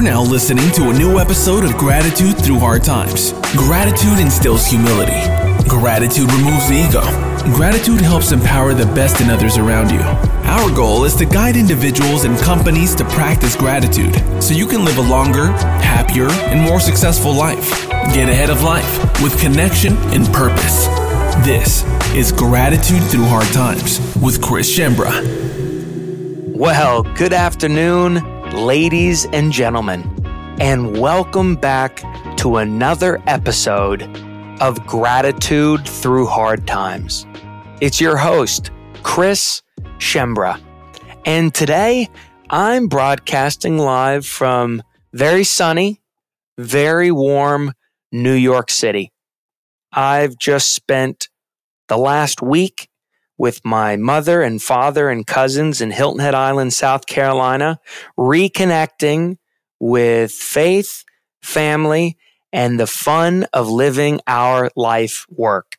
You're now listening to a new episode of Gratitude Through Hard Times. Gratitude instills humility. Gratitude removes the ego. Gratitude helps empower the best in others around you. Our goal is to guide individuals and companies to practice gratitude so you can live a longer, happier, and more successful life. Get ahead of life with connection and purpose. This is Gratitude Through Hard Times with Chris Schembra. Well, good afternoon, ladies and gentlemen, and welcome back to another episode of Gratitude Through Hard Times. It's your host, Chris Schembra. And today I'm broadcasting live from very sunny, very warm New York City. I've just spent the last week with my mother and father and cousins in Hilton Head Island, South Carolina, reconnecting with faith, family, and the fun of living our life work.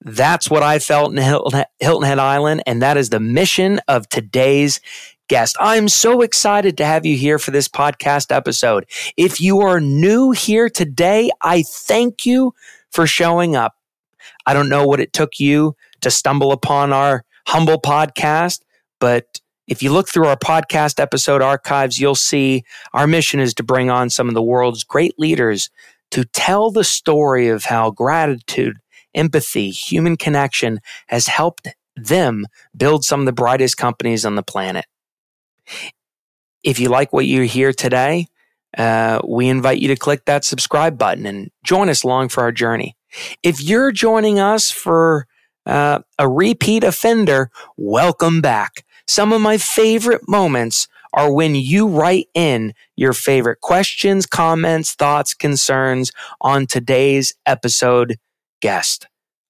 That's what I felt in Hilton Head Island, and that is the mission of today's guest. I'm so excited to have you here for this podcast episode. If you are new here today, I thank you for showing up. I don't know what it took you to stumble upon our humble podcast, but if you look through our podcast episode archives, you'll see our mission is to bring on some of the world's great leaders to tell the story of how gratitude, empathy, human connection has helped them build some of the brightest companies on the planet. If you like what you hear today, uh, we invite you to click that subscribe button and join us along for our journey. If you're joining us for uh, a repeat offender, welcome back. Some of my favorite moments are when you write in your favorite questions, comments, thoughts, concerns on today's episode guest.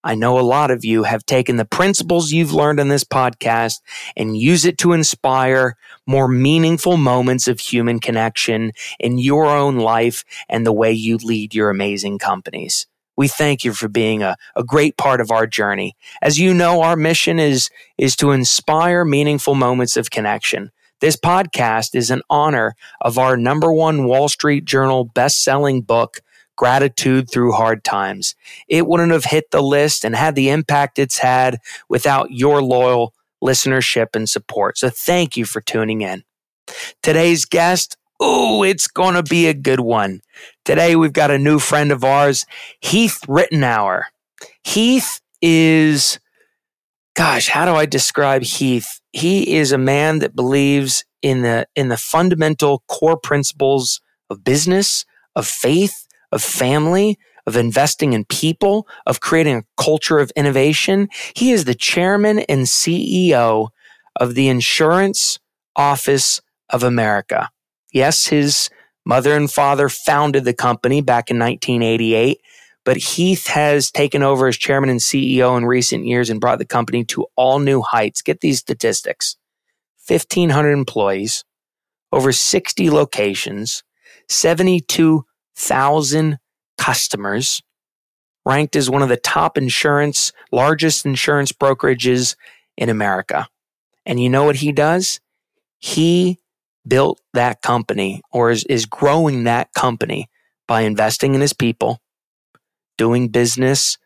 I know a lot of you have taken the principles you've learned in this podcast and use it to inspire more meaningful moments of human connection in your own life and the way you lead your amazing companies. We thank you for being a, a great part of our journey. As you know, our mission is, is to inspire meaningful moments of connection. This podcast is an honor of our number one Wall Street Journal best-selling book, Gratitude Through Hard Times. It wouldn't have hit the list and had the impact it's had without your loyal listenership and support. So thank you for tuning in. Today's guest, oh, it's going to be a good one. Today we've got a new friend of ours, Heath Ritenour. Heath is, gosh, how do I describe Heath? He is a man that believes in the in the fundamental core principles of business, of faith, of family, of investing in people, of creating a culture of innovation. He is the chairman and CEO of the Insurance Office of America. Yes, his mother and father founded the company back in 1988, but Heath has taken over as chairman and CEO in recent years and brought the company to all new heights. Get these statistics 1,500 employees, over 60 locations, 72,000 customers, ranked as one of the top insurance, largest insurance brokerages in America. And you know what he does? He built that company or is, is growing that company by investing in his people, doing business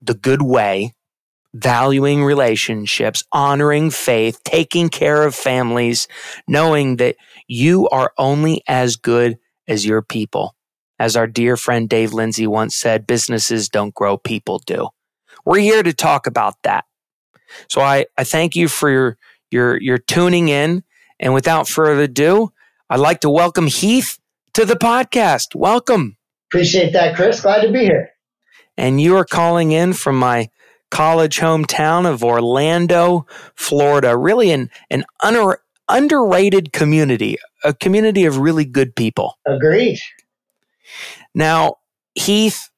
the good way, valuing relationships, honoring faith, taking care of families, knowing that you are only as good as your people. As our dear friend Dave Lindsay once said, businesses don't grow, people do. We're here to talk about that. So I, I thank you for your, your, your tuning in and without further ado, I'd like to welcome Heath to the podcast. Welcome. Appreciate that, Chris. Glad to be here. And you are calling in from my college hometown of Orlando, Florida. Really an, an under, underrated community, a community of really good people. Agreed. Now, Heath,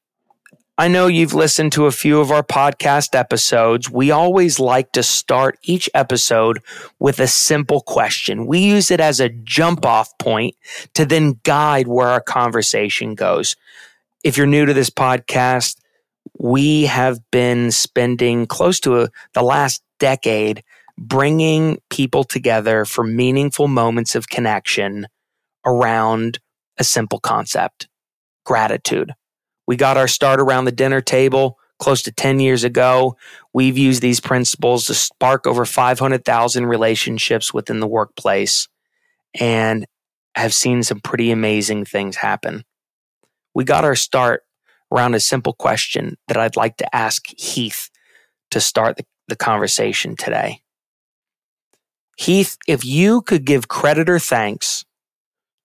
I know you've listened to a few of our podcast episodes. We always like to start each episode with a simple question. We use it as a jump off point to then guide where our conversation goes. If you're new to this podcast, we have been spending close to a, the last decade bringing people together for meaningful moments of connection around a simple concept gratitude. We got our start around the dinner table close to 10 years ago. We've used these principles to spark over 500,000 relationships within the workplace and have seen some pretty amazing things happen. We got our start around a simple question that I'd like to ask Heath to start the, the conversation today. Heath, if you could give credit or thanks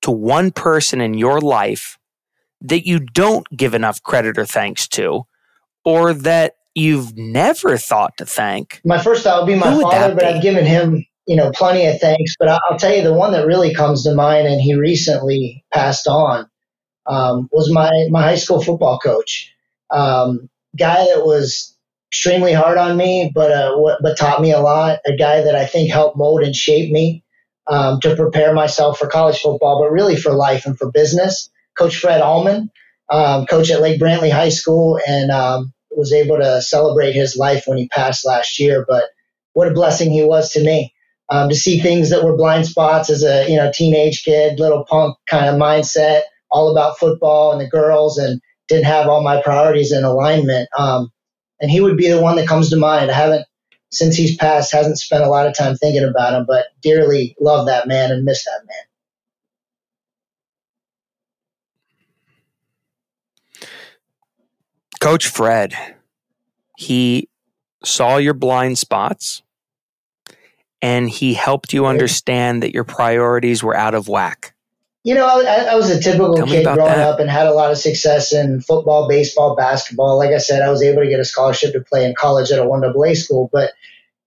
to one person in your life that you don't give enough credit or thanks to, or that you've never thought to thank? My first thought would be my father, but I've given him, you know, plenty of thanks. But I'll tell you the one that really comes to mind, and he recently passed on, um, was my my high school football coach. Um, guy that was extremely hard on me, but uh, but taught me a lot. A guy that I think helped mold and shape me um, to prepare myself for college football, but really for life and for business. Coach Fred Allman, um, coach at Lake Brantley High School, and um, was able to celebrate his life when he passed last year. But what a blessing he was to me. Um, to see things that were blind spots as a you know teenage kid, little punk kind of mindset, all about football and the girls, and didn't have all my priorities in alignment. Um, and he would be the one that comes to mind. I haven't since he's passed, hasn't spent a lot of time thinking about him, but dearly love that man and miss that man. Coach Fred, he saw your blind spots and he helped you understand that your priorities were out of whack. You know, I, I was a typical Tell kid growing that. up and had a lot of success in football, baseball, basketball. Like I said, I was able to get a scholarship to play in college at a 1AA school, but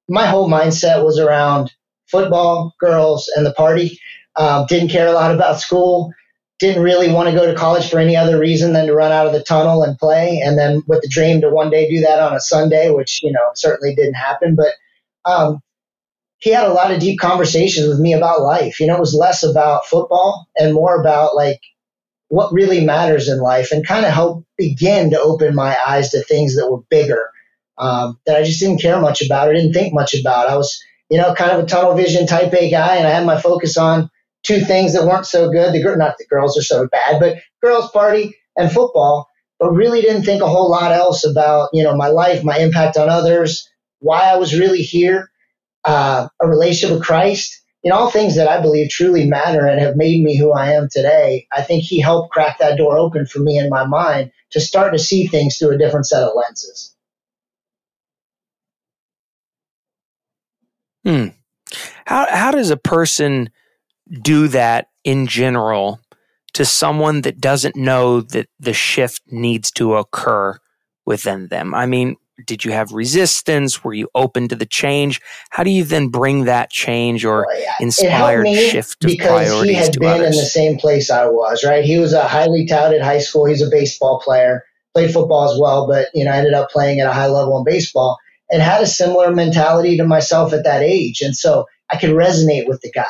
my whole mindset was around football, girls, and the party. Um, didn't care a lot about school didn't really want to go to college for any other reason than to run out of the tunnel and play. And then with the dream to one day do that on a Sunday, which, you know, certainly didn't happen. But um, he had a lot of deep conversations with me about life. You know, it was less about football and more about like what really matters in life and kind of help begin to open my eyes to things that were bigger um, that I just didn't care much about or didn't think much about. I was, you know, kind of a tunnel vision type A guy and I had my focus on two things that weren't so good. The not the girls are so bad, but girls party and football. But really didn't think a whole lot else about you know my life, my impact on others, why I was really here, uh, a relationship with Christ. You know, all things that I believe truly matter and have made me who I am today. I think he helped crack that door open for me in my mind to start to see things through a different set of lenses. Hmm. How how does a person do that in general to someone that doesn't know that the shift needs to occur within them? I mean, did you have resistance? Were you open to the change? How do you then bring that change or inspired shift of because he had been others? in the same place I was, right? He was a highly touted high school. He's a baseball player, played football as well, but you know, ended up playing at a high level in baseball and had a similar mentality to myself at that age. And so I could resonate with the guy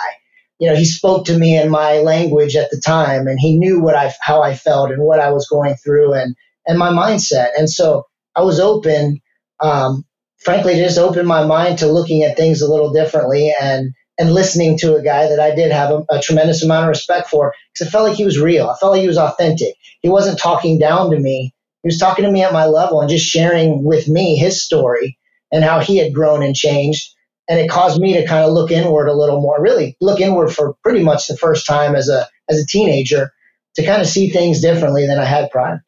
you know, he spoke to me in my language at the time and he knew what I, how I felt and what I was going through and, and my mindset. And so I was open, um, frankly, just opened my mind to looking at things a little differently and, and listening to a guy that I did have a, a tremendous amount of respect for because I felt like he was real. I felt like he was authentic. He wasn't talking down to me. He was talking to me at my level and just sharing with me his story and how he had grown and changed and it caused me to kind of look inward a little more really look inward for pretty much the first time as a as a teenager to kind of see things differently than i had prior.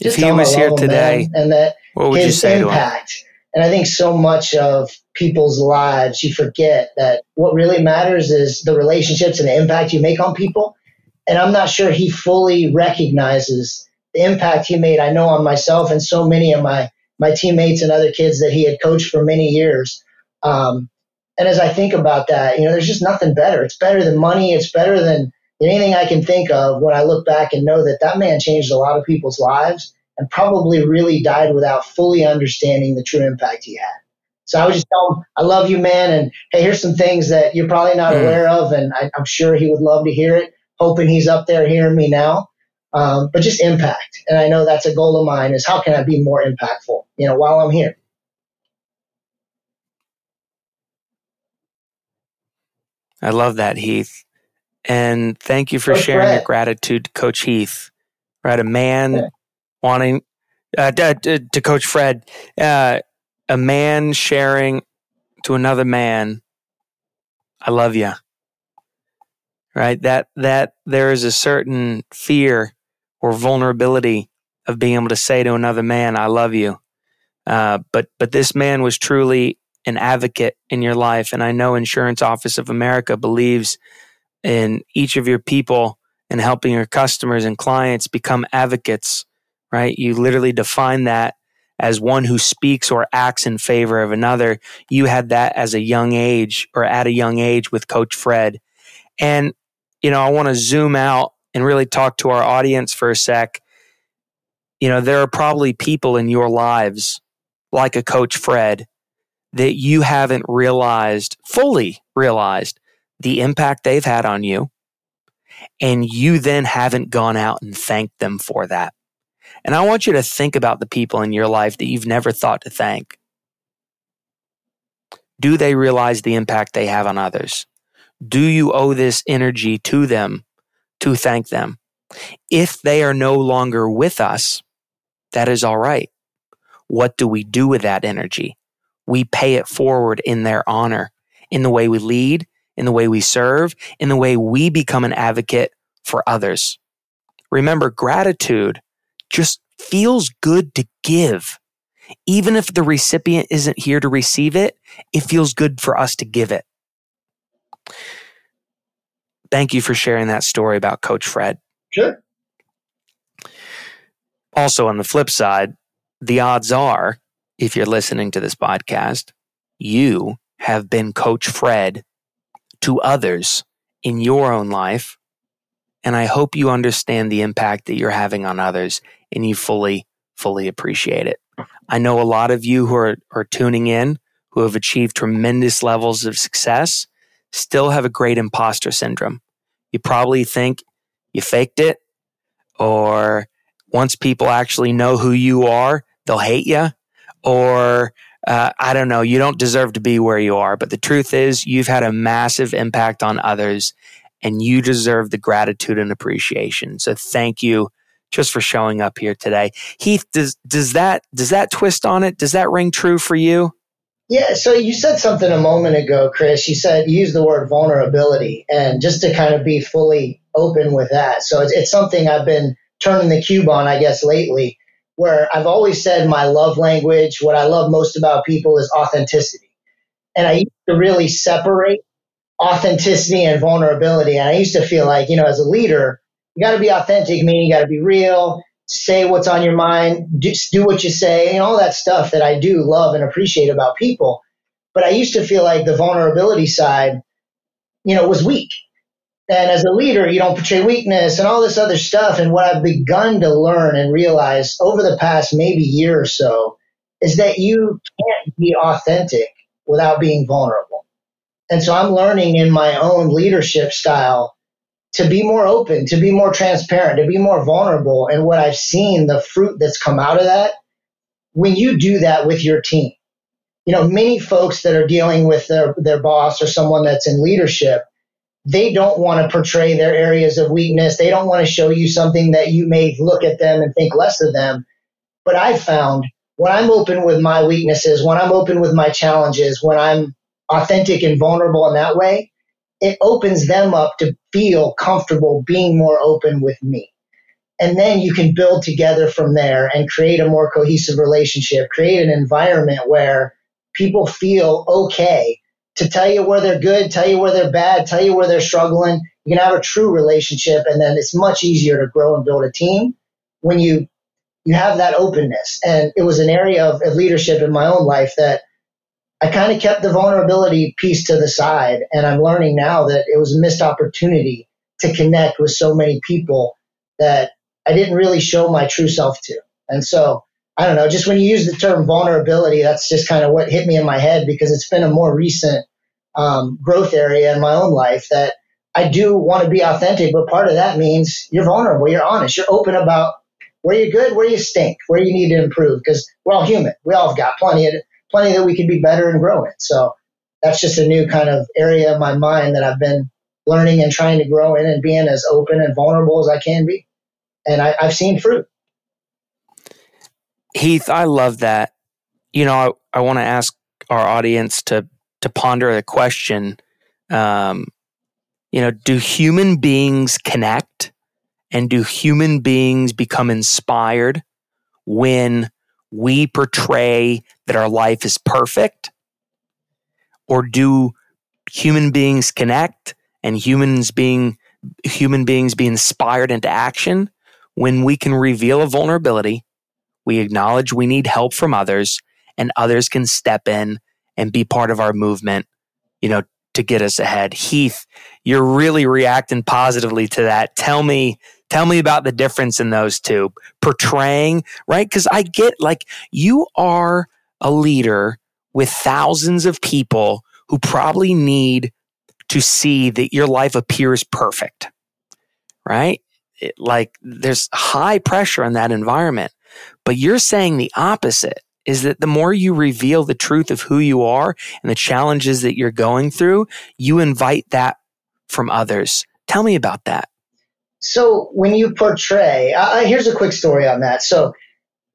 If he was here today and that what would his you say impact. And i think so much of people's lives you forget that what really matters is the relationships and the impact you make on people. And i'm not sure he fully recognizes the impact he made, I know on myself and so many of my my teammates and other kids that he had coached for many years. Um, and as I think about that, you know, there's just nothing better. It's better than money. It's better than anything I can think of when I look back and know that that man changed a lot of people's lives and probably really died without fully understanding the true impact he had. So I would just tell him, I love you, man. And hey, here's some things that you're probably not mm. aware of. And I, I'm sure he would love to hear it. Hoping he's up there hearing me now um, but just impact. And I know that's a goal of mine is how can I be more impactful, you know, while I'm here. I love that, Heath. And thank you for Coach sharing Brett. your gratitude, to Coach Heath. Right, a man yeah. wanting uh, to, to, Coach Fred, uh, a man sharing to another man, "I love you." Right, that that there is a certain fear or vulnerability of being able to say to another man, "I love you." Uh, but but this man was truly an advocate in your life, and I know Insurance Office of America believes in each of your people and helping your customers and clients become advocates. Right? You literally define that as one who speaks or acts in favor of another. You had that as a young age or at a young age with Coach Fred, and you know I want to zoom out and really talk to our audience for a sec. You know, there are probably people in your lives like a Coach Fred that you haven't realized, fully realized, the impact they've had on you. And you then haven't gone out and thanked them for that. And I want you to think about the people in your life that you've never thought to thank. Do they realize the impact they have on others? Do you owe this energy to them to thank them? If they are no longer with us, that is all right. What do we do with that energy? We pay it forward in their honor, in the way we lead, in the way we serve, in the way we become an advocate for others. Remember, gratitude just feels good to give. Even if the recipient isn't here to receive it, it feels good for us to give it. Thank you for sharing that story about Coach Fred. Sure. Also, on the flip side, the odds are, if you're listening to this podcast, you have been Coach Fred to others in your own life. And I hope you understand the impact that you're having on others and you fully, fully appreciate it. I know a lot of you who are, are tuning in who have achieved tremendous levels of success still have a great imposter syndrome. You probably think you faked it, or once people actually know who you are, they'll hate you or uh, I don't know, you don't deserve to be where you are. But the truth is, you've had a massive impact on others and you deserve the gratitude and appreciation. So thank you just for showing up here today. Heath, does, does that, does that twist on it? Does that ring true for you? Yeah. So you said something a moment ago, Chris. You said, you used the word vulnerability and just to kind of be fully open with that. So it's, it's something I've been turning the cube on, I guess, lately where I've always said my love language, what I love most about people is authenticity. And I used to really separate authenticity and vulnerability. And I used to feel like, you know, as a leader, you got to be authentic, meaning you got to be real, say what's on your mind, do, do what you say, and all that stuff that I do love and appreciate about people. But I used to feel like the vulnerability side, you know, was weak. And as a leader, you don't portray weakness and all this other stuff. And what I've begun to learn and realize over the past maybe year or so is that you can't be authentic without being vulnerable. And so I'm learning in my own leadership style to be more open, to be more transparent, to be more vulnerable. And what I've seen, the fruit that's come out of that, when you do that with your team, you know, many folks that are dealing with their, their boss or someone that's in leadership, they don't want to portray their areas of weakness. They don't want to show you something that you may look at them and think less of them. But I've found when I'm open with my weaknesses, when I'm open with my challenges, when I'm authentic and vulnerable in that way, it opens them up to feel comfortable being more open with me. And then you can build together from there and create a more cohesive relationship, create an environment where people feel okay to tell you where they're good, tell you where they're bad, tell you where they're struggling. You can have a true relationship, and then it's much easier to grow and build a team when you you have that openness. And it was an area of, of leadership in my own life that I kind of kept the vulnerability piece to the side, and I'm learning now that it was a missed opportunity to connect with so many people that I didn't really show my true self to. And so I don't know, just when you use the term vulnerability, that's just kind of what hit me in my head because it's been a more recent um, growth area in my own life that I do want to be authentic, but part of that means you're vulnerable, you're honest, you're open about where you're good, where you stink, where you need to improve because we're all human. We all have got plenty of plenty that we could be better and grow in. So that's just a new kind of area of my mind that I've been learning and trying to grow in and being as open and vulnerable as I can be. And I, have seen fruit. Heath, I love that. You know, I, I want to ask our audience to to ponder the question. Um, you know, do human beings connect, and do human beings become inspired when we portray that our life is perfect, or do human beings connect and humans being human beings be inspired into action when we can reveal a vulnerability, we acknowledge we need help from others, and others can step in and be part of our movement, you know, to get us ahead. Heath, you're really reacting positively to that. Tell me, tell me about the difference in those two. Portraying, right? Because I get like you are a leader with thousands of people who probably need to see that your life appears perfect, right? It, like there's high pressure in that environment. But you're saying the opposite is that the more you reveal the truth of who you are and the challenges that you're going through, you invite that from others. Tell me about that. So, when you portray, uh, here's a quick story on that. So,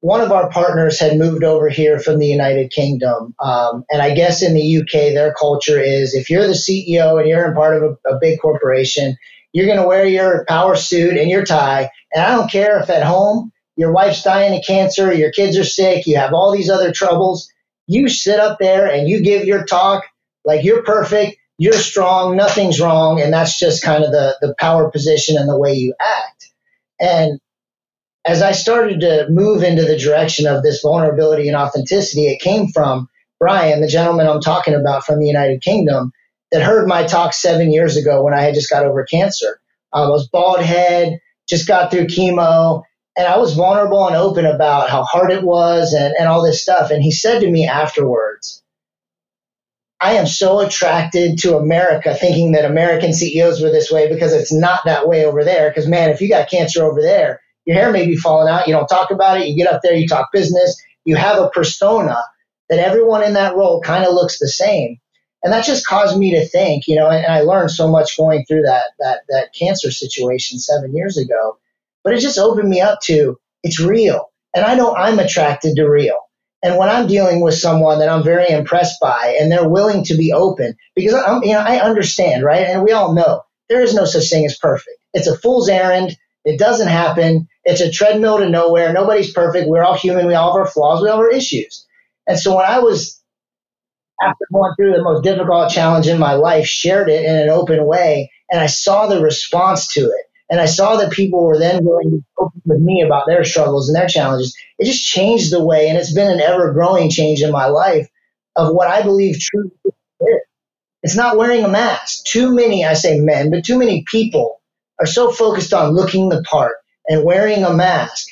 one of our partners had moved over here from the United Kingdom. Um, and I guess in the UK, their culture is if you're the CEO and you're in part of a, a big corporation, you're going to wear your power suit and your tie. And I don't care if at home your wife's dying of cancer, your kids are sick, you have all these other troubles. You sit up there and you give your talk like you're perfect, you're strong, nothing's wrong. And that's just kind of the, the power position and the way you act. And as I started to move into the direction of this vulnerability and authenticity, it came from Brian, the gentleman I'm talking about from the United Kingdom, that heard my talk seven years ago when I had just got over cancer. I was bald head, just got through chemo, and I was vulnerable and open about how hard it was and, and all this stuff. And he said to me afterwards, I am so attracted to America, thinking that American CEOs were this way because it's not that way over there. Because, man, if you got cancer over there, your hair may be falling out. You don't talk about it. You get up there, you talk business. You have a persona that everyone in that role kind of looks the same. And that just caused me to think, you know, and, I learned so much going through that, that, that cancer situation seven years ago. But it just opened me up to it's real. And I know I'm attracted to real. And when I'm dealing with someone that I'm very impressed by and they're willing to be open, because I'm, you know, I understand, right? And we all know there is no such thing as perfect. It's a fool's errand. It doesn't happen. It's a treadmill to nowhere. Nobody's perfect. We're all human. We all have our flaws. We all have our issues. And so when I was, after going through the most difficult challenge in my life, shared it in an open way, and I saw the response to it, and I saw that people were then willing to open with me about their struggles and their challenges, it just changed the way, and it's been an ever growing change in my life of what I believe true is. It's not wearing a mask. Too many, I say men, but too many people are so focused on looking the part and wearing a mask.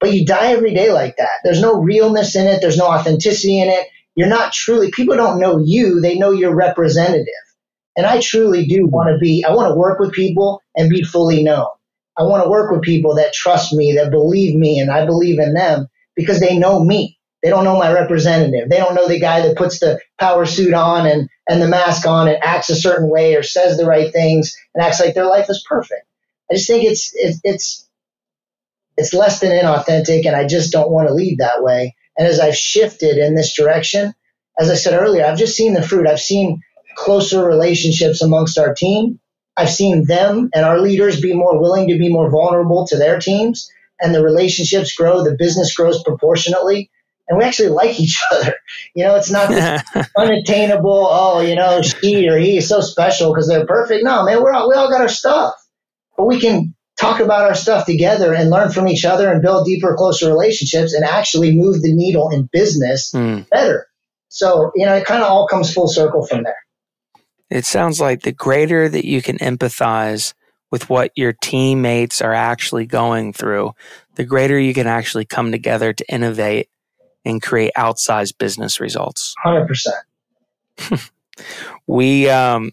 But you die every day like that. There's no realness in it. There's no authenticity in it. You're not truly, people don't know you. They know your representative. And I truly do want to be, I want to work with people and be fully known. I want to work with people that trust me, that believe me, and I believe in them because they know me. They don't know my representative. They don't know the guy that puts the power suit on and, and the mask on and acts a certain way or says the right things and acts like their life is perfect. I just think it's, it's, it's it's less than inauthentic, and I just don't want to lead that way. And as I've shifted in this direction, as I said earlier, I've just seen the fruit. I've seen closer relationships amongst our team. I've seen them and our leaders be more willing to be more vulnerable to their teams, and the relationships grow, the business grows proportionately, and we actually like each other. You know, it's not unattainable. Oh, you know, she or he is so special because they're perfect. No, man, we're all, we all got our stuff, but we can talk about our stuff together and learn from each other and build deeper, closer relationships and actually move the needle in business mm. better. So, you know, it kind of all comes full circle from there. It sounds like the greater that you can empathize with what your teammates are actually going through, the greater you can actually come together to innovate and create outsized business results. 100%. we um,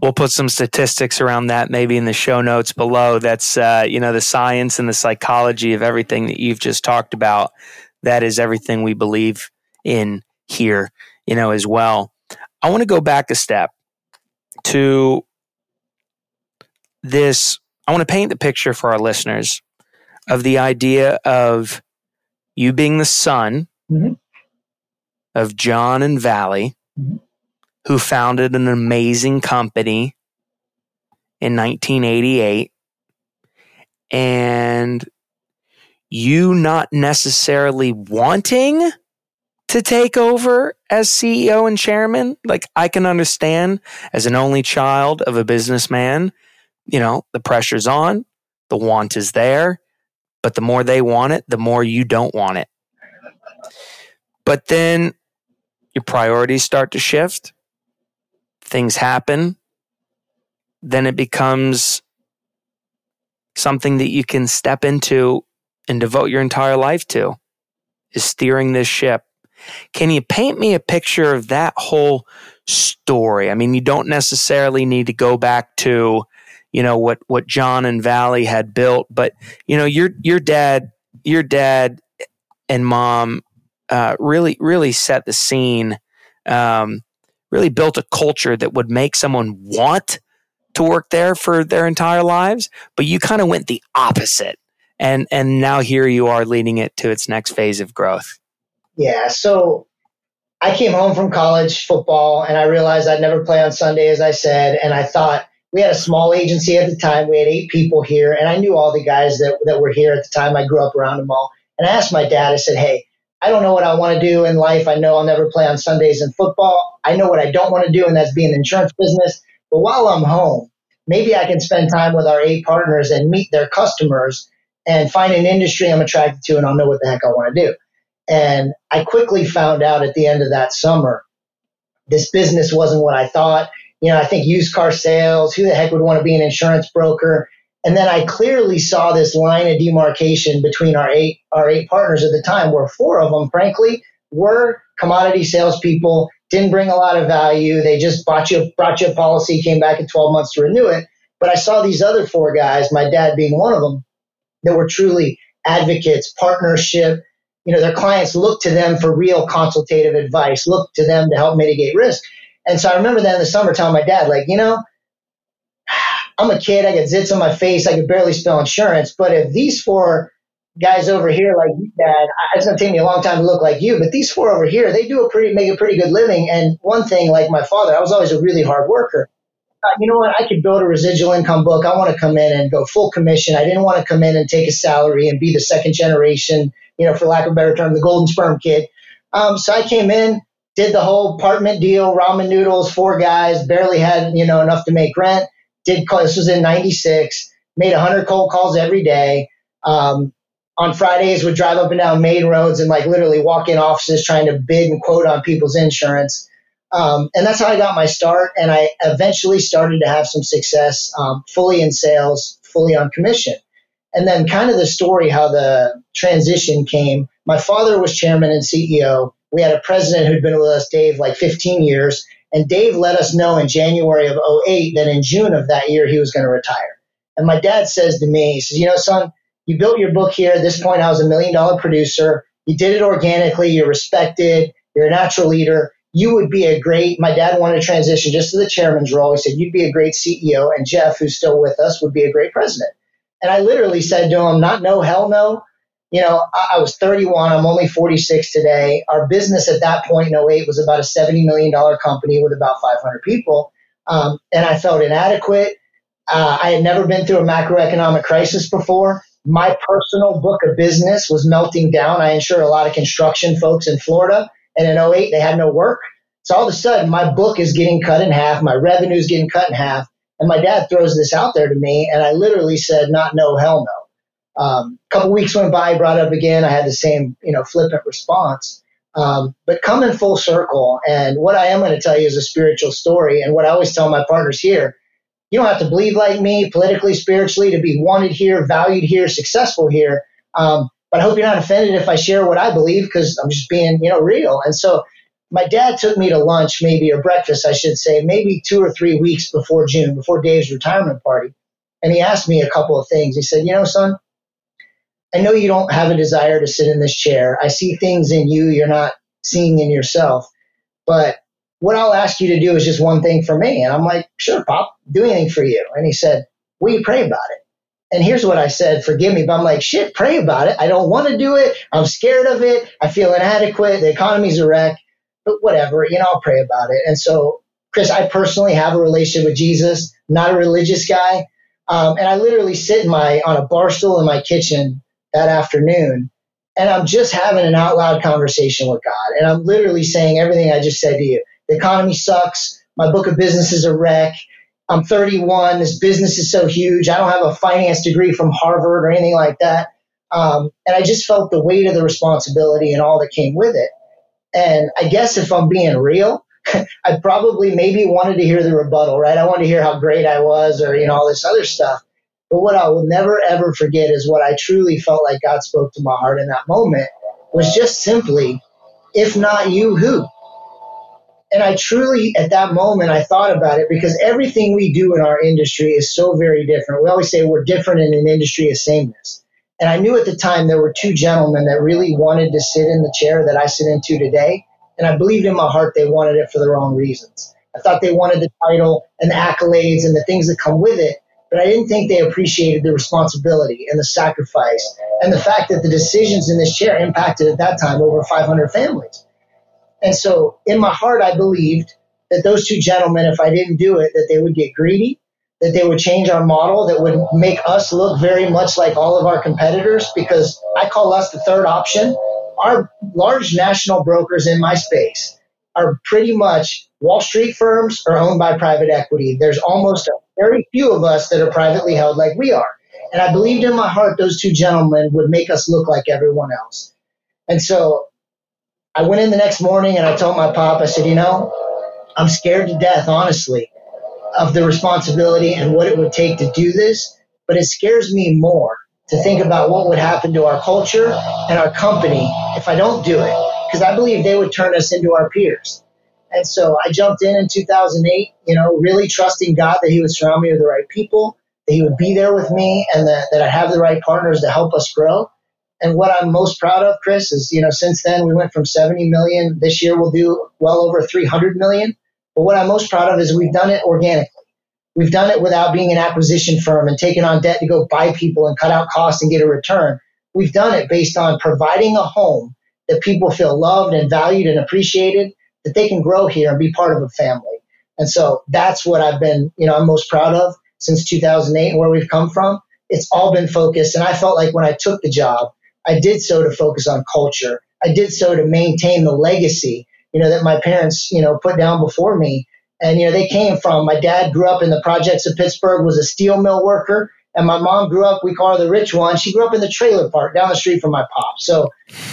we'll put some statistics around that maybe in the show notes below. That's uh, you know the science and the psychology of everything that you've just talked about. That is everything we believe in here, you know, as well. I want to go back a step to this. I want to paint the picture for our listeners of the idea of you being the son mm-hmm. of John and Valli, mm-hmm. Who founded an amazing company in 1988, and you not necessarily wanting to take over as CEO and chairman. Like I can understand as an only child of a businessman, you know, the pressure's on, the want is there, but the more they want it, the more you don't want it. But then your priorities start to shift, things happen, then it becomes something that you can step into and devote your entire life to is steering this ship can you paint me a picture of that whole story? I mean, you don't necessarily need to go back to, you know, what what John and Valli had built, but you know, your your dad, your dad and mom uh, really really set the scene. Um, really built a culture that would make someone want to work there for their entire lives, but you kind of went the opposite. And and now here you are leading it to its next phase of growth. Yeah. So I came home from college football and I realized I'd never play on Sunday, as I said. And I thought we had a small agency at the time. We had eight people here and I knew all the guys that, that were here at the time. I grew up around them all. And I asked my dad, I said, Hey, I don't know what I want to do in life. I know I'll never play on Sundays in football. I know what I don't want to do, and that's be in the insurance business. But while I'm home, maybe I can spend time with our eight partners and meet their customers and find an industry I'm attracted to, and I'll know what the heck I want to do. And I quickly found out at the end of that summer, this business wasn't what I thought. You know, I think used car sales, who the heck would want to be an insurance broker? And then I clearly saw this line of demarcation between our eight, our eight partners at the time, where four of them, frankly, were commodity salespeople, didn't bring a lot of value. They just bought you, brought you a policy, came back in 12 months to renew it. But I saw these other four guys, my dad being one of them, that were truly advocates, partnership, you know, their clients looked to them for real consultative advice, looked to them to help mitigate risk. And so I remember that in the summer telling my dad, like, you know, I'm a kid, I get zits on my face, I could barely spell insurance, but if these four guys over here like you, Dad, it's going to take me a long time to look like you, but these four over here, they do a pretty, make a pretty good living. And one thing, like my father, I was always a really hard worker. Uh, you know what? I could build a residual income book. I want to come in and go full commission. I didn't want to come in and take a salary and be the second generation you know, for lack of a better term, the golden sperm kid. Um, so I came in, did the whole apartment deal, ramen noodles, four guys, barely had, you know, enough to make rent. Did this was in 96, made 100 cold calls every day. Um, on Fridays would drive up and down main roads and like literally walk in offices trying to bid and quote on people's insurance. Um, and that's how I got my start. And I eventually started to have some success, um, fully in sales, fully on commission. And then kind of the story how the transition came. My father was chairman and CEO. We had a president who'd been with us, Dave, like 15 years. And Dave let us know in January of 08 that in June of that year he was going to retire. And my dad says to me, he says, you know, son, you built your book here. At this point, I was a million dollar producer. You did it organically. You're respected. You're a natural leader. You would be a great, my dad wanted to transition just to the chairman's role. He said, you'd be a great CEO. And Jeff, who's still with us, would be a great president. And I literally said to him, not no, hell no. You know, I, I was 31. I'm only 46 today. Our business at that point in 08 was about a $70 million company with about 500 people. Um, and I felt inadequate. Uh, I had never been through a macroeconomic crisis before. My personal book of business was melting down. I insured a lot of construction folks in Florida. And in 08, they had no work. So all of a sudden, my book is getting cut in half. My revenue is getting cut in half. And my dad throws this out there to me, and I literally said, "Not no, hell no." Um, a couple weeks went by, brought up again. I had the same, you know, flippant response. Um, but in full circle, and what I am going to tell you is a spiritual story. And what I always tell my partners here, you don't have to believe like me politically, spiritually to be wanted here, valued here, successful here. Um, but I hope you're not offended if I share what I believe because I'm just being, you know, real. And so my dad took me to lunch, maybe or breakfast, I should say, maybe two or three weeks before June, before Dave's retirement party. And he asked me a couple of things. He said, You know, son, I know you don't have a desire to sit in this chair. I see things in you you're not seeing in yourself. But what I'll ask you to do is just one thing for me. And I'm like, sure, Pop, do anything for you. And he said, will you pray about it? And here's what I said, forgive me, but I'm like, shit, pray about it. I don't want to do it. I'm scared of it. I feel inadequate. The economy's a wreck, but whatever, you know, I'll pray about it. And so, Chris, I personally have a relationship with Jesus, not a religious guy. Um, and I literally sit in my, on a bar stool in my kitchen that afternoon and I'm just having an out loud conversation with God. And I'm literally saying everything I just said to you. The economy sucks. My book of business is a wreck. I'm 31. This business is so huge. I don't have a finance degree from Harvard or anything like that. Um, and I just felt the weight of the responsibility and all that came with it. And I guess if I'm being real, I probably maybe wanted to hear the rebuttal, right? I wanted to hear how great I was or, you know, all this other stuff. But what I will never ever forget is what I truly felt like God spoke to my heart in that moment was just simply, if not you, who? And I truly, at that moment, I thought about it because everything we do in our industry is so very different. We always say we're different in an industry of sameness. And I knew at the time there were two gentlemen that really wanted to sit in the chair that I sit into today. And I believed in my heart they wanted it for the wrong reasons. I thought they wanted the title and the accolades and the things that come with it, but I didn't think they appreciated the responsibility and the sacrifice and the fact that the decisions in this chair impacted at that time over 500 families. And so in my heart, I believed that those two gentlemen, if I didn't do it, that they would get greedy, that they would change our model, that would make us look very much like all of our competitors, because I call us the third option. Our large national brokers in my space are pretty much Wall Street firms or owned by private equity. There's almost very few of us that are privately held like we are. And I believed in my heart those two gentlemen would make us look like everyone else. And so I went in the next morning and I told my pop, I said, you know, I'm scared to death, honestly, of the responsibility and what it would take to do this. But it scares me more to think about what would happen to our culture and our company if I don't do it, because I believe they would turn us into our peers. And so I jumped in in 2008, you know, really trusting God that He would surround me with the right people, that He would be there with me, and that, that I have the right partners to help us grow. And what I'm most proud of, Chris, is, you know, since then we went from 70 million. This year we'll do well over 300 million. But what I'm most proud of is we've done it organically. We've done it without being an acquisition firm and taking on debt to go buy people and cut out costs and get a return. We've done it based on providing a home that people feel loved and valued and appreciated, that they can grow here and be part of a family. And so that's what I've been, you know, I'm most proud of since 2008 and where we've come from. It's all been focused. And I felt like when I took the job, I did so to focus on culture. I did so to maintain the legacy, you know, that my parents, you know, put down before me. And, you know, they came from, my dad grew up in the projects of Pittsburgh, was a steel mill worker. And my mom grew up, we call her the rich one. She grew up in the trailer park down the street from my pop. So,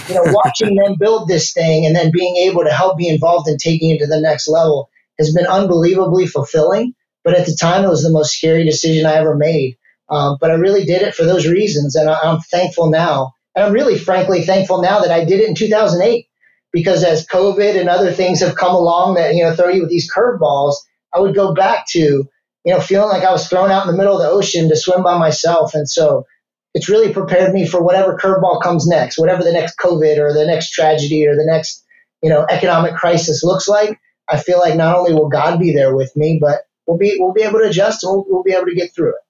you know, watching them build this thing and then being able to help be involved in taking it to the next level has been unbelievably fulfilling. But at the time, it was the most scary decision I ever made. Um, but I really did it for those reasons. And I, I'm thankful now and I'm really, frankly, thankful now that I did it in 2008 because as COVID and other things have come along that, you know, throw you with these curveballs, I would go back to, you know, feeling like I was thrown out in the middle of the ocean to swim by myself. And so it's really prepared me for whatever curveball comes next, whatever the next COVID or the next tragedy or the next, you know, economic crisis looks like. I feel like not only will God be there with me, but we'll be we'll be able to adjust and we'll, we'll be able to get through it.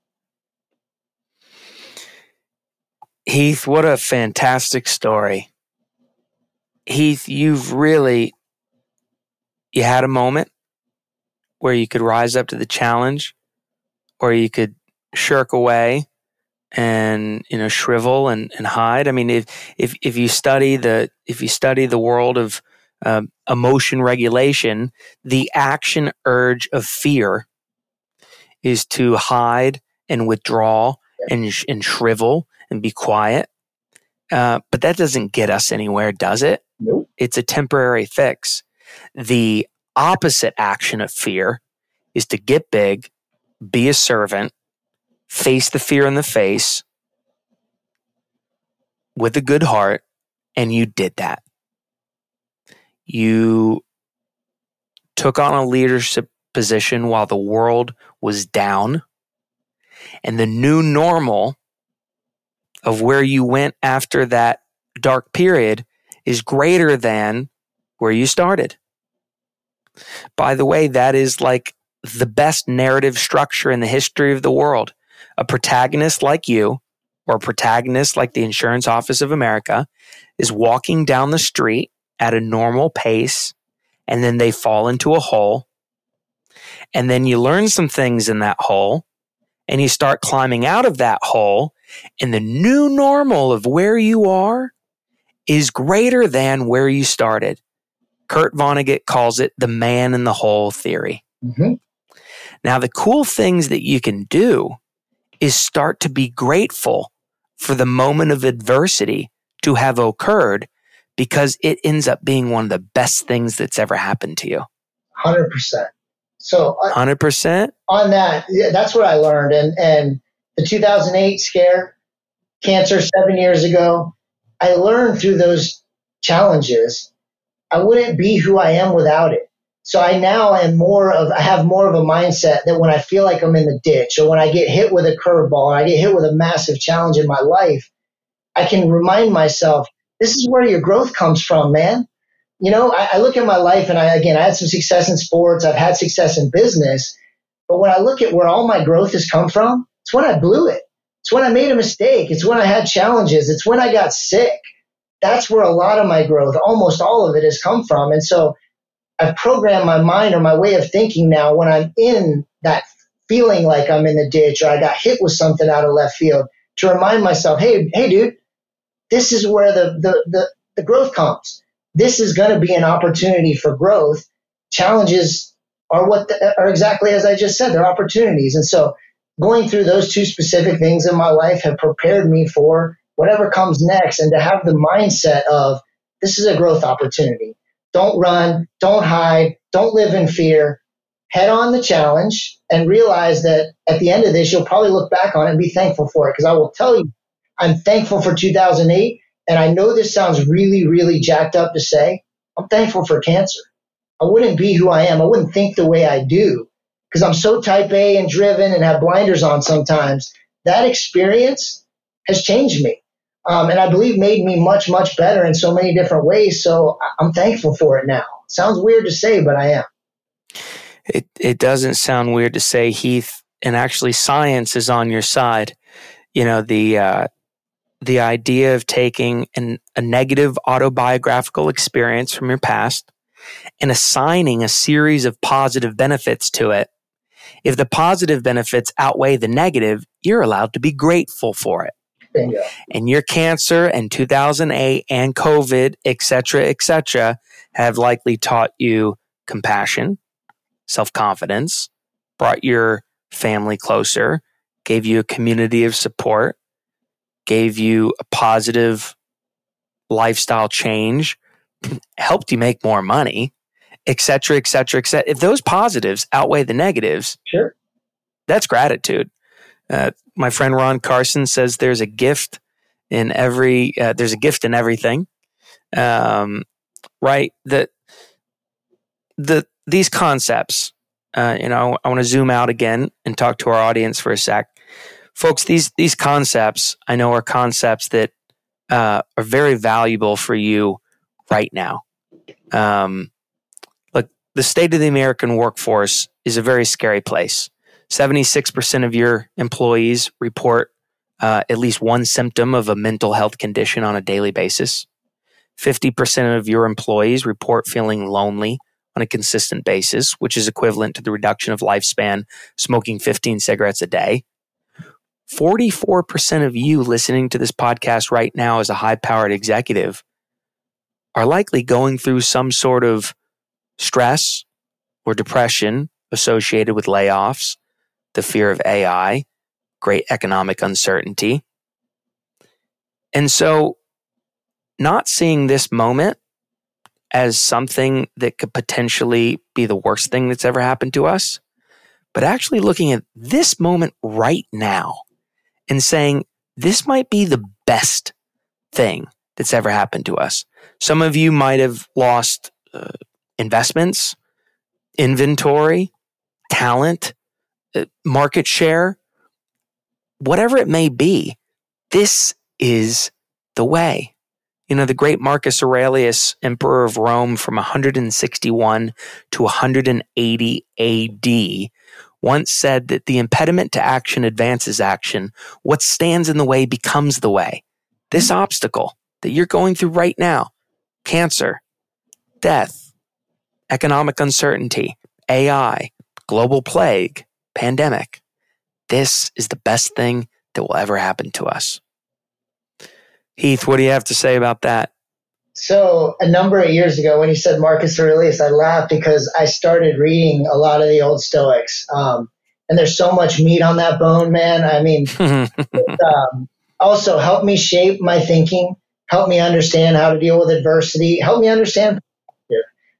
Heath, what a fantastic story. Heath, you've really you had a moment where you could rise up to the challenge or you could shirk away and you know shrivel and, and hide i mean if if if you study the if you study the world of um, emotion regulation the action urge of fear is to hide and withdraw and and shrivel and be quiet. Uh, but that doesn't get us anywhere, does it? Nope. It's a temporary fix. The opposite action of fear is to get big, be a servant, face the fear in the face with a good heart, and you did that. You took on a leadership position while the world was down. And the new normal of where you went after that dark period is greater than where you started. By the way, that is like the best narrative structure in the history of the world. A protagonist like you, or a protagonist like the Insurance Office of America, is walking down the street at a normal pace, and then they fall into a hole. And then you learn some things in that hole, and you start climbing out of that hole. And the new normal of where you are is greater than where you started. Kurt Vonnegut calls it the man in the hole theory. Mm-hmm. Now, the cool things that you can do is start to be grateful for the moment of adversity to have occurred because it ends up being one of the best things that's ever happened to you. 100%. So, uh, 100% on that, yeah, that's what I learned. And, and the 2008 scare, cancer seven years ago, I learned through those challenges, I wouldn't be who I am without it. So I now am more of, I have more of a mindset that when I feel like I'm in the ditch or when I get hit with a curveball and I get hit with a massive challenge in my life, I can remind myself, this is where your growth comes from, man. You know, I, I look at my life and I, again, I had some success in sports. I've had success in business. But when I look at where all my growth has come from, it's when I blew it. It's when I made a mistake. It's when I had challenges. It's when I got sick. That's where a lot of my growth, almost all of it, has come from. And so I've programmed my mind or my way of thinking now when I'm in that feeling like I'm in the ditch or I got hit with something out of left field to remind myself, hey, hey, dude, this is where the, the, the, the growth comes. This is going to be an opportunity for growth. Challenges are what the, are exactly as I just said. They're opportunities. And so going through those two specific things in my life have prepared me for whatever comes next and to have the mindset of this is a growth opportunity. Don't run, don't hide, don't live in fear. Head on the challenge and realize that at the end of this, you'll probably look back on it and be thankful for it. Because I will tell you, I'm thankful for 2008. And I know this sounds really, really jacked up to say. I'm thankful for cancer. I wouldn't be who I am. I wouldn't think the way I do because I'm so type A and driven and have blinders on sometimes. That experience has changed me. Um, and I believe made me much, much better in so many different ways. So I'm thankful for it now. Sounds weird to say, but I am. It, it doesn't sound weird to say, Heath, and actually science is on your side. You know, the, uh, the idea of taking an, a negative autobiographical experience from your past and assigning a series of positive benefits to it if the positive benefits outweigh the negative, you're allowed to be grateful for it. Bingo. And your cancer and 2008 and COVID, et cetera, et cetera, have likely taught you compassion, self confidence, brought your family closer, gave you a community of support, gave you a positive lifestyle change, helped you make more money, et cetera, et cetera, et cetera. If those positives outweigh the negatives, sure, that's gratitude. Uh, my friend Ron Carson says there's a gift in every uh, there's a gift in everything. Um, right? That the these concepts. Uh, you know, I want to zoom out again and talk to our audience for a sec, folks. These these concepts I know are concepts that uh, are very valuable for you right now. Um, the state of the American workforce is a very scary place. 76% of your employees report uh, at least one symptom of a mental health condition on a daily basis. 50% of your employees report feeling lonely on a consistent basis, which is equivalent to the reduction of lifespan smoking 15 cigarettes a day. 44% of you listening to this podcast right now as a high powered executive are likely going through some sort of stress or depression associated with layoffs, the fear of AI, great economic uncertainty. And so, not seeing this moment as something that could potentially be the worst thing that's ever happened to us, but actually looking at this moment right now and saying, this might be the best thing that's ever happened to us. Some of you might have lost uh, investments, inventory, talent, market share, whatever it may be. This is the way. You know, the great Marcus Aurelius, emperor of Rome from 161 to 180 AD, once said that the impediment to action advances action. What stands in the way becomes the way. This obstacle that you're going through right now cancer, death, economic uncertainty, AI, global plague, pandemic this is the best thing that will ever happen to us. Heath, what do you have to say about that? So, a number of years ago, when you said Marcus Aurelius, I laughed because I started reading a lot of the old Stoics. Um, and there's so much meat on that bone, man. I mean, it, um, also help me shape my thinking, help me understand how to deal with adversity, help me understand,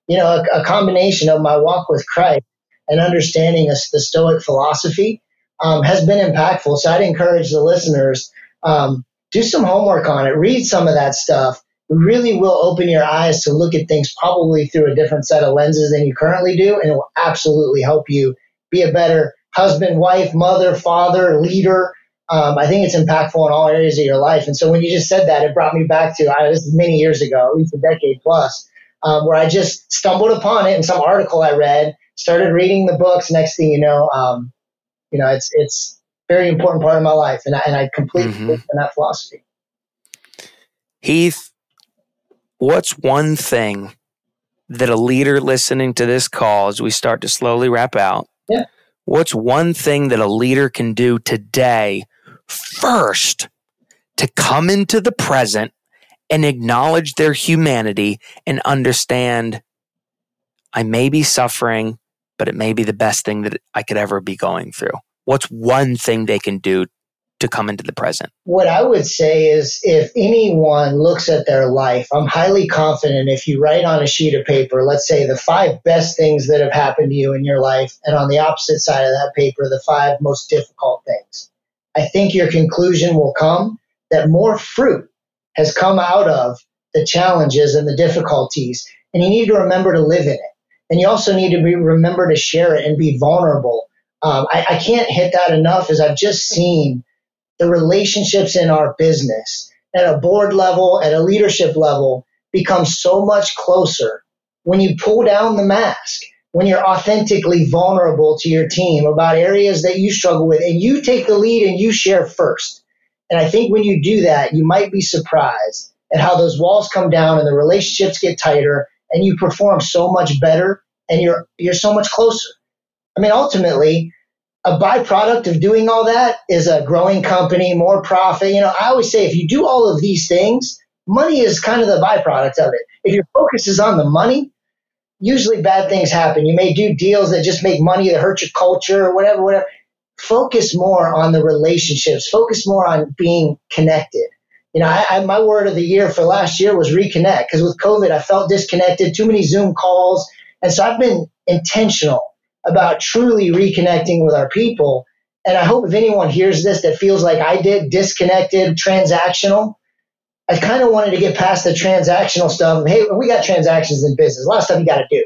you know, a, a combination of my walk with Christ and understanding the Stoic philosophy um, has been impactful. So I'd encourage the listeners um, do some homework on it, read some of that stuff. It really will open your eyes to look at things probably through a different set of lenses than you currently do, and it will absolutely help you be a better husband, wife, mother, father, leader. Um, I think it's impactful in all areas of your life. And so when you just said that, it brought me back to I, is many years ago, at least a decade plus, um, where I just stumbled upon it in some article I read, started reading the books. Next thing you know, um, you know, it's it's very important part of my life, and I, and I completely mm-hmm. believe in that philosophy. Heath, what's one thing that a leader listening to this call as we start to slowly wrap out? Yeah. What's one thing that a leader can do today first to come into the present and acknowledge their humanity and understand I may be suffering, but it may be the best thing that I could ever be going through. What's one thing they can do to come into the present? What I would say is if anyone looks at their life, I'm highly confident if you write on a sheet of paper, let's say the five best things that have happened to you in your life, and on the opposite side of that paper, the five most difficult things. I think your conclusion will come that more fruit has come out of the challenges and the difficulties, and you need to remember to live in it. And you also need to be, remember to share it and be vulnerable. Um, I, I can't hit that enough as I've just seen the relationships in our business at a board level, at a leadership level, become so much closer when you pull down the mask, when you're authentically vulnerable to your team about areas that you struggle with, and you take the lead and you share first. And I think when you do that, you might be surprised at how those walls come down and the relationships get tighter and you perform so much better and you're you're so much closer. I mean, ultimately, a byproduct of doing all that is a growing company, more profit. You know, I always say if you do all of these things, money is kind of the byproduct of it. If your focus is on the money, usually bad things happen. You may do deals that just make money that hurt your culture or whatever, whatever. Focus more on the relationships. Focus more on being connected you know, I, I, my word of the year for last year was reconnect because with COVID, I felt disconnected, too many Zoom calls. And so I've been intentional about truly reconnecting with our people. And I hope if anyone hears this that feels like I did, disconnected, transactional, I kind of wanted to get past the transactional stuff. Hey, we got transactions in business, a lot of stuff you got to do.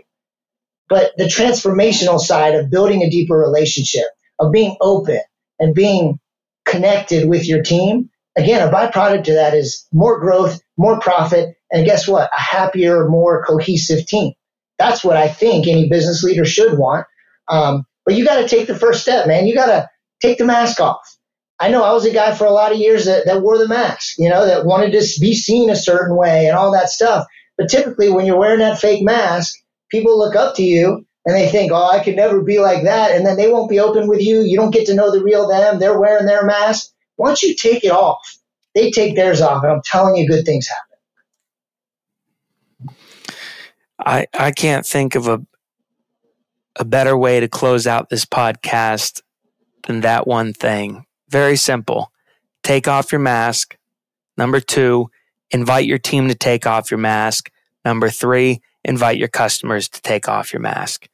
But the transformational side of building a deeper relationship, of being open and being connected with your team, again, a byproduct of that is more growth, more profit, and guess what? A happier, more cohesive team. That's what I think any business leader should want. Um, but you got to take the first step, man. You got to take the mask off. I know I was a guy for a lot of years that, that wore the mask, you know, that wanted to be seen a certain way and all that stuff. But typically, when you're wearing that fake mask, people look up to you and they think, oh, I could never be like that. And then they won't be open with you. You don't get to know the real them. They're wearing their mask. Once you take it off, they take theirs off, and I'm telling you, good things happen. I I can't think of a a better way to close out this podcast than that one thing. Very simple. Take off your mask. Number two, invite your team to take off your mask. Number three, invite your customers to take off your mask.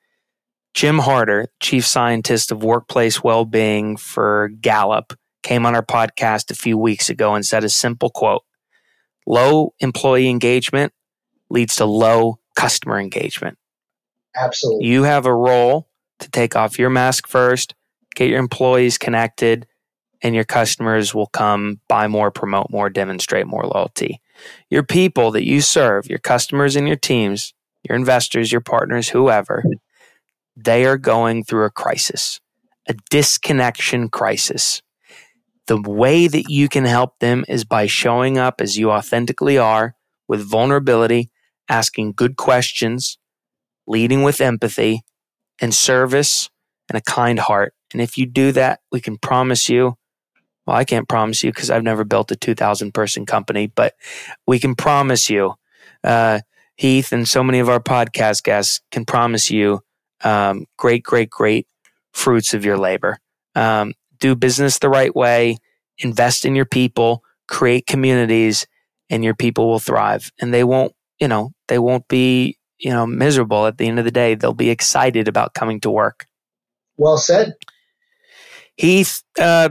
Jim Harter, chief scientist of workplace well-being for Gallup, came on our podcast a few weeks ago and said a simple quote Low employee engagement leads to low customer engagement. Absolutely. You have a role to take off your mask first, get your employees connected, and your customers will come buy more, promote more, demonstrate more loyalty. Your people that you serve, your customers and your teams, your investors, your partners, whoever, they are going through a crisis, a disconnection crisis. The way that you can help them is by showing up as you authentically are with vulnerability, asking good questions, leading with empathy and service and a kind heart. And if you do that, we can promise you well, I can't promise you because I've never built a 2,000 person company, but we can promise you, uh, Heath and so many of our podcast guests can promise you um, great, great, great fruits of your labor. Um, do business the right way, invest in your people, create communities, and your people will thrive. And they won't, you know, they won't be, you know, miserable at the end of the day. They'll be excited about coming to work. Well said. Heath, uh,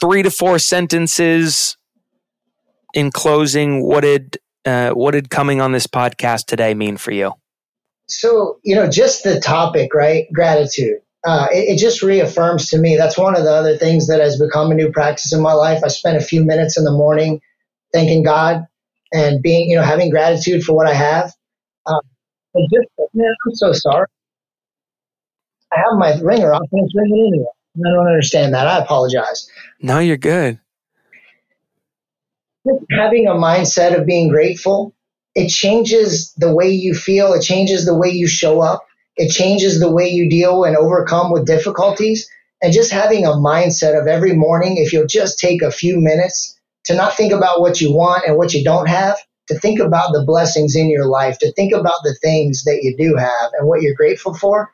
three to four sentences in closing. What did uh, what did coming on this podcast today mean for you? So you know, just the topic, right? Gratitude. Uh, it, it, just reaffirms to me that's one of the other things that has become a new practice in my life. I spend a few minutes in the morning thanking God and being, you know, having gratitude for what I have. Um, just, man, I'm so sorry. I have my ringer off and it's ringing anyway. I don't understand that. I apologize. No, you're good. Having a mindset of being grateful, it changes the way you feel. It changes the way you show up. It changes the way you deal and overcome with difficulties. And just having a mindset of every morning, if you'll just take a few minutes to not think about what you want and what you don't have, to think about the blessings in your life, to think about the things that you do have and what you're grateful for.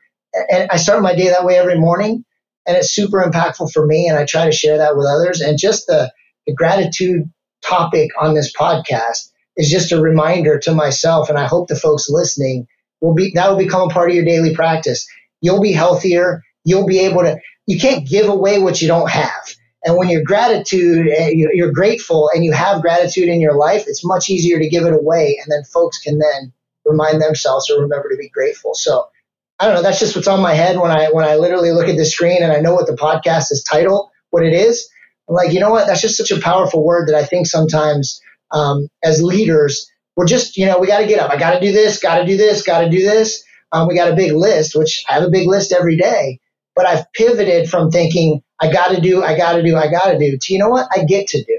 And I start my day that way every morning and it's super impactful for me and i try to share that with others and just the, the gratitude topic on this podcast is just a reminder to myself and i hope the folks listening will be that will become a part of your daily practice you'll be healthier you'll be able to you can't give away what you don't have and when you're gratitude eh, you're grateful and you have gratitude in your life it's much easier to give it away and then folks can then remind themselves to remember to be grateful so I don't know. That's just what's on my head when I when I literally look at the screen and I know what the podcast is title, what it is. I'm like, you know what? That's just such a powerful word that I think sometimes um, as leaders we're just you know we got to get up. I got to do this, got to do this, got to do this. Um, we got a big list, which I have a big list every day. But I've pivoted from thinking I got to do, I got to do, I got to do to you know what? I get to do.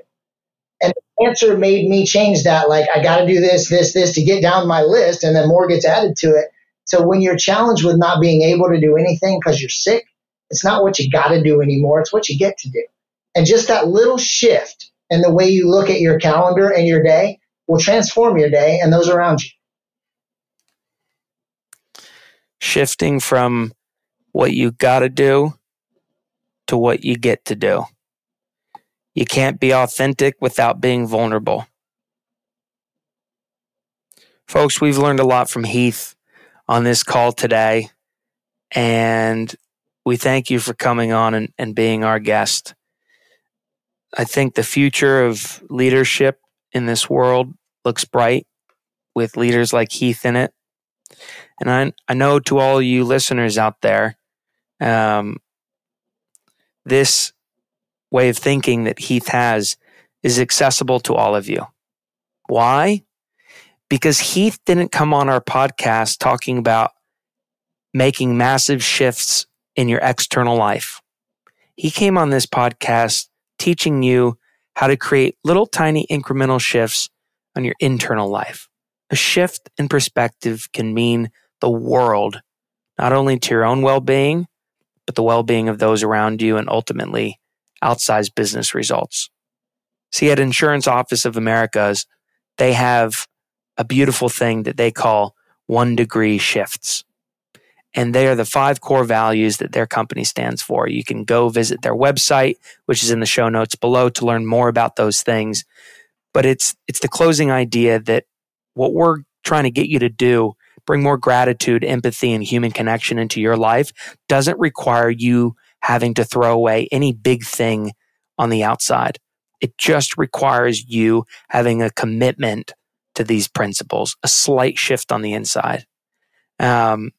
And the answer made me change that. Like I got to do this, this, this to get down my list, and then more gets added to it. So when you're challenged with not being able to do anything because you're sick, it's not what you got to do anymore. It's what you get to do. And just that little shift in the way you look at your calendar and your day will transform your day and those around you. Shifting from what you got to do to what you get to do. You can't be authentic without being vulnerable. Folks, we've learned a lot from Heath on this call today. And we thank you for coming on and, and being our guest. I think the future of leadership in this world looks bright with leaders like Heath in it. And I, I know to all you listeners out there, um, this way of thinking that Heath has is accessible to all of you. Why? because Heath didn't come on our podcast talking about making massive shifts in your external life. He came on this podcast teaching you how to create little tiny incremental shifts on your internal life. A shift in perspective can mean the world, not only to your own well being, but the well being of those around you and ultimately outsized business results. See, at Insurance Office of Americas, they have a beautiful thing that they call one degree shifts. And they are the five core values that their company stands for. You can go visit their website, which is in the show notes below to learn more about those things. But it's it's the closing idea that what we're trying to get you to do, bring more gratitude, empathy, and human connection into your life, doesn't require you having to throw away any big thing on the outside. It just requires you having a commitment to these principles, a slight shift on the inside. Um,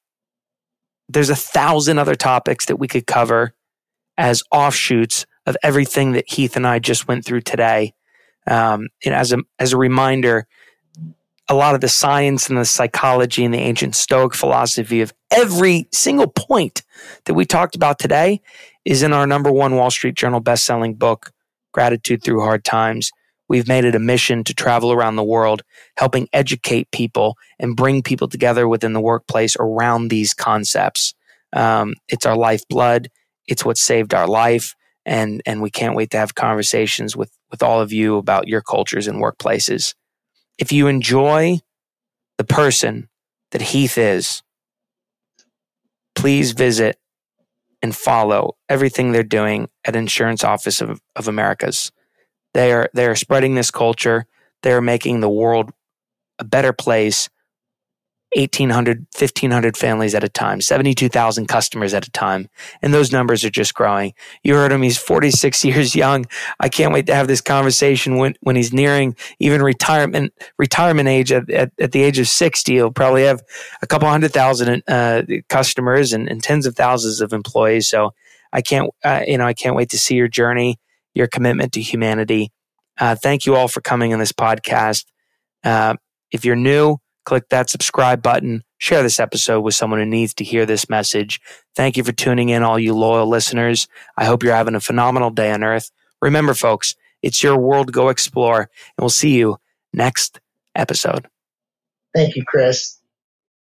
there's a thousand other topics that we could cover as offshoots of everything that Heath and I just went through today. Um, and as a as a reminder, a lot of the science and the psychology and the ancient Stoic philosophy of every single point that we talked about today is in our number one Wall Street Journal best-selling book, Gratitude Through Hard Times. We've made it a mission to travel around the world, helping educate people and bring people together within the workplace around these concepts. Um, it's our lifeblood. It's what saved our life, and and we can't wait to have conversations with with all of you about your cultures and workplaces. If you enjoy the person that Heath is, please visit and follow everything they're doing at Insurance Office of, of Americas. They are they are spreading this culture. They are making the world a better place 1,800, 1,500 families at a time, 72,000 customers at a time. And those numbers are just growing. You heard him. He's 46 years young. I can't wait to have this conversation when, when he's nearing even retirement, retirement age at, at, at the age of 60. He'll probably have a couple hundred thousand uh, customers and, and, tens of thousands of employees. So I can't, uh, you know, I can't wait to see your journey, your commitment to humanity. Uh, thank you all for coming on this podcast. Uh, if you're new, click that subscribe button, share this episode with someone who needs to hear this message. Thank you for tuning in, all you loyal listeners. I hope you're having a phenomenal day on earth. Remember, folks, it's your world. Go explore, and we'll see you next episode. Thank you, Chris.